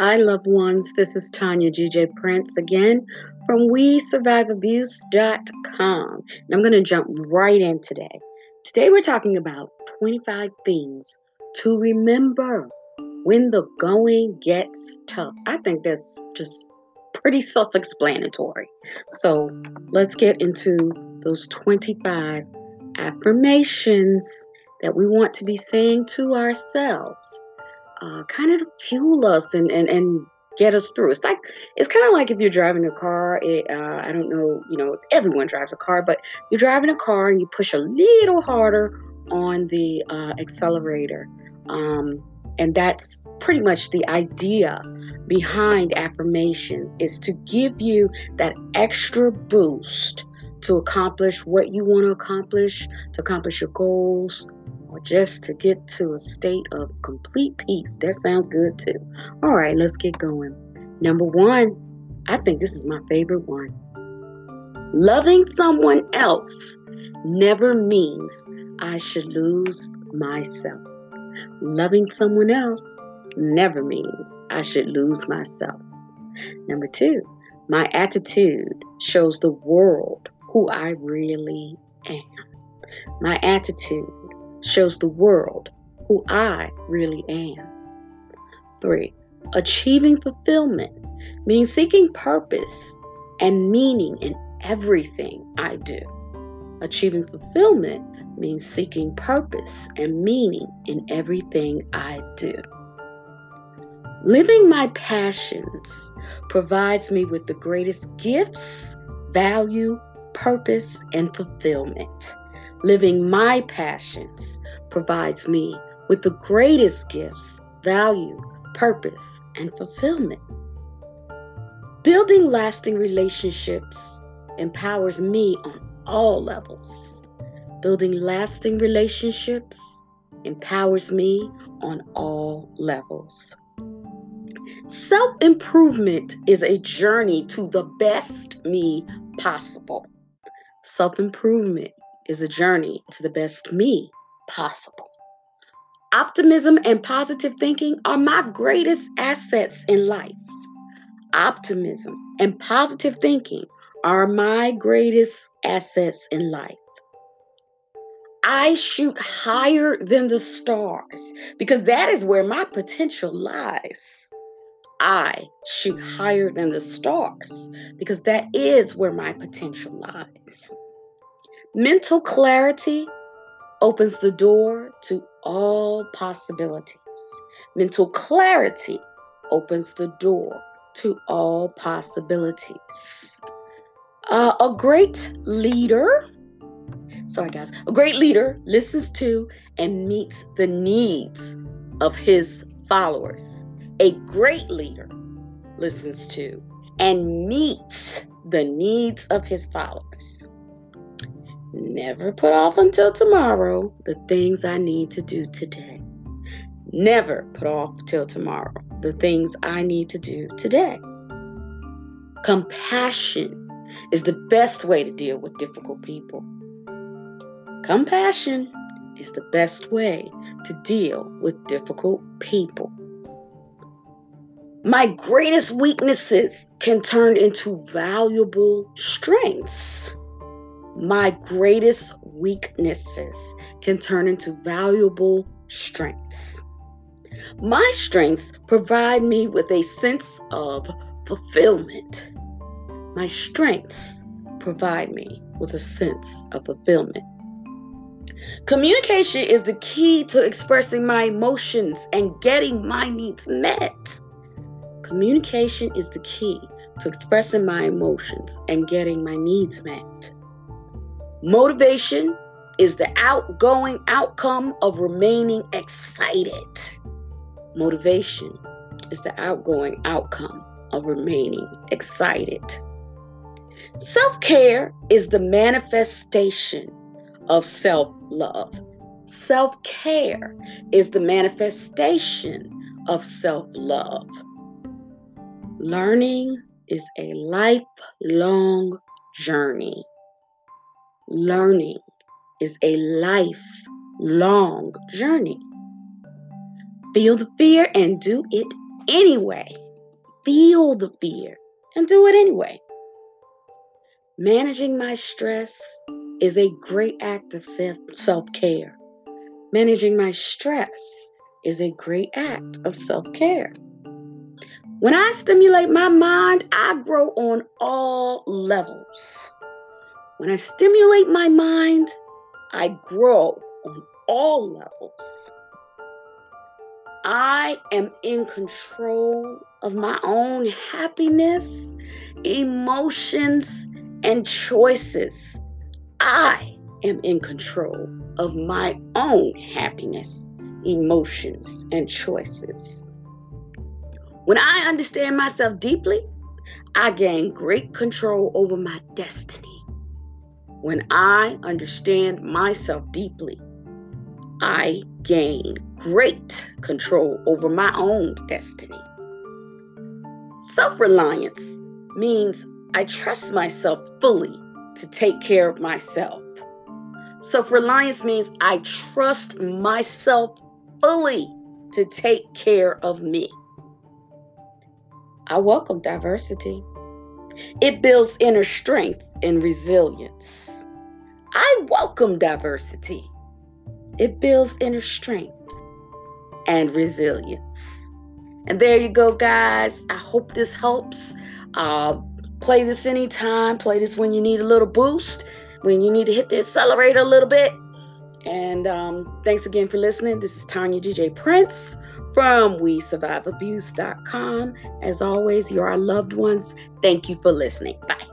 Hi, loved ones. This is Tonya GJ Prince again from WeSurviveAbuse.com. And I'm going to jump right in today. Today, we're talking about 25 things to remember when the going gets tough. I think that's just pretty self explanatory. So, let's get into those 25 affirmations that we want to be saying to ourselves uh, kind of fuel us and, and, and get us through. It's like it's kind of like if you're driving a car. It, uh, I don't know, you know, everyone drives a car, but you're driving a car and you push a little harder on the uh, accelerator, um, and that's pretty much the idea behind affirmations is to give you that extra boost to accomplish what you want to accomplish, to accomplish your goals, just to get to a state of complete peace. That sounds good too. All right, let's get going. Number one, I think this is my favorite one. Loving someone else never means I should lose myself. Loving someone else never means I should lose myself. Number two, my attitude shows the world who I really am. My attitude shows the world who I really am. Three, achieving fulfillment means seeking purpose and meaning in everything I do. Achieving fulfillment means seeking purpose and meaning in everything I do. Living my passions provides me with the greatest gifts, value, purpose, and fulfillment. Living my passions provides me with the greatest gifts, value, purpose, and fulfillment. Building lasting relationships empowers me on all levels. Building lasting relationships empowers me on all levels. Self improvement is a journey to the best me possible. Self improvement is a journey to the best me possible. Optimism and positive thinking are my greatest assets in life. Optimism and positive thinking are my greatest assets in life. I shoot higher than the stars because that is where my potential lies. I shoot higher than the stars because that is where my potential lies. Mental clarity opens the door to all possibilities. Mental clarity opens the door to all possibilities. Uh, a great leader, sorry guys, a great leader listens to and meets the needs of his followers. A great leader listens to and meets the needs of his followers. Never put off until tomorrow the things I need to do today. Never put off till tomorrow the things I need to do today. Compassion is the best way to deal with difficult people. Compassion is the best way to deal with difficult people. My greatest weaknesses can turn into valuable strengths my greatest weaknesses can turn into valuable strengths. My strengths provide me with a sense of fulfillment. My strengths provide me with a sense of fulfillment. Communication is the key to expressing my emotions and getting my needs met. Communication is the key to expressing my emotions and getting my needs met. Motivation is the outgoing outcome of remaining excited. Motivation is the outgoing outcome of remaining excited. Self care is the manifestation of self love. Self care is the manifestation of self love. Learning is a lifelong journey. Learning is a lifelong journey. Feel the fear and do it anyway. feel the fear and do it anyway. Managing my stress is a great act of self care. Managing my stress is a great act of self care. When I stimulate my mind, I grow on all levels. When I stimulate my mind, I grow on all levels. I am in control of my own happiness, emotions, and choices. I am in control of my own happiness, emotions, and choices. When I understand myself deeply, I gain great control over my destiny. When I understand myself deeply, I gain great control over my own destiny. Self reliance means I trust myself fully to take care of myself. Self reliance means I trust myself fully to take care of me. I welcome diversity. It builds inner strength and resilience. I welcome diversity. It builds inner strength and resilience. And there you go, guys. I hope this helps. Uh, play this anytime. Play this when you need a little boost, when you need to hit the accelerator a little bit. And um, thanks again for listening. This is Tonya GJ Prince from WeSurviveAbuse.com. As always, you're our loved ones. Thank you for listening. Bye.